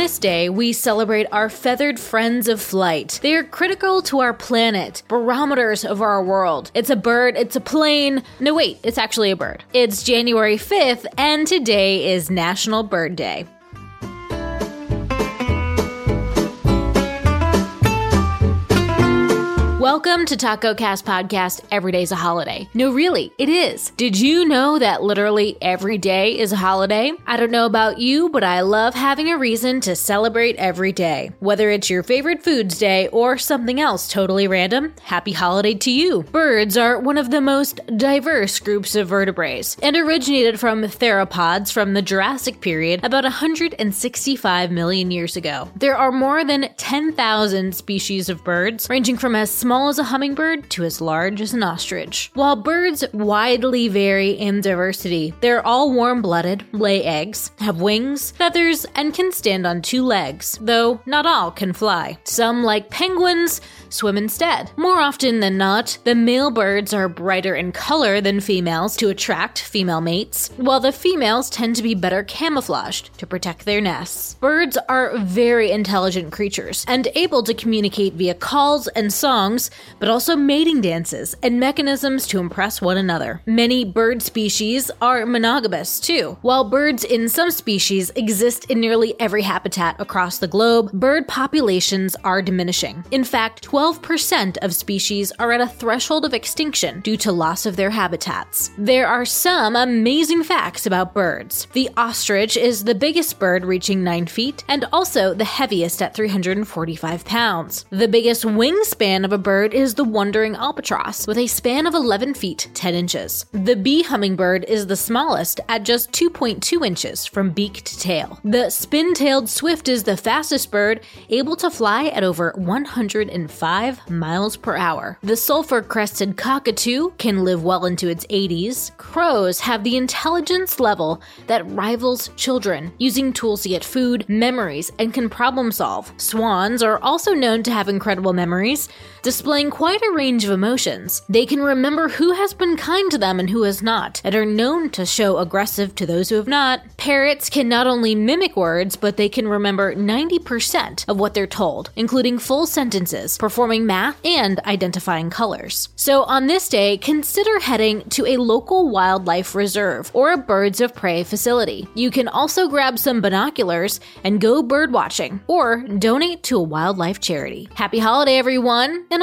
this day, we celebrate our feathered friends of flight. They are critical to our planet, barometers of our world. It's a bird, it's a plane. No, wait, it's actually a bird. It's January 5th, and today is National Bird Day. Welcome to Taco Cast Podcast Every Day's a Holiday. No, really, it is. Did you know that literally every day is a holiday? I don't know about you, but I love having a reason to celebrate every day. Whether it's your favorite foods day or something else totally random, happy holiday to you. Birds are one of the most diverse groups of vertebrates and originated from theropods from the Jurassic period about 165 million years ago. There are more than 10,000 species of birds, ranging from as small small as a hummingbird to as large as an ostrich. While birds widely vary in diversity, they're all warm blooded, lay eggs, have wings, feathers, and can stand on two legs, though not all can fly. Some, like penguins, swim instead. More often than not, the male birds are brighter in color than females to attract female mates, while the females tend to be better camouflaged to protect their nests. Birds are very intelligent creatures and able to communicate via calls and songs but also mating dances and mechanisms to impress one another. Many bird species are monogamous too. While birds in some species exist in nearly every habitat across the globe, bird populations are diminishing. In fact, 12% of species are at a threshold of extinction due to loss of their habitats. There are some amazing facts about birds. The ostrich is the biggest bird, reaching 9 feet, and also the heaviest at 345 pounds. The biggest wingspan of a bird bird is the wandering albatross, with a span of 11 feet 10 inches. The bee hummingbird is the smallest at just 2.2 inches from beak to tail. The spine tailed swift is the fastest bird, able to fly at over 105 miles per hour. The sulfur crested cockatoo can live well into its 80s. Crows have the intelligence level that rivals children, using tools to get food, memories, and can problem solve. Swans are also known to have incredible memories displaying quite a range of emotions. They can remember who has been kind to them and who has not, and are known to show aggressive to those who have not. Parrots can not only mimic words, but they can remember 90% of what they're told, including full sentences, performing math, and identifying colors. So on this day, consider heading to a local wildlife reserve or a birds of prey facility. You can also grab some binoculars and go bird watching, or donate to a wildlife charity. Happy holiday, everyone! and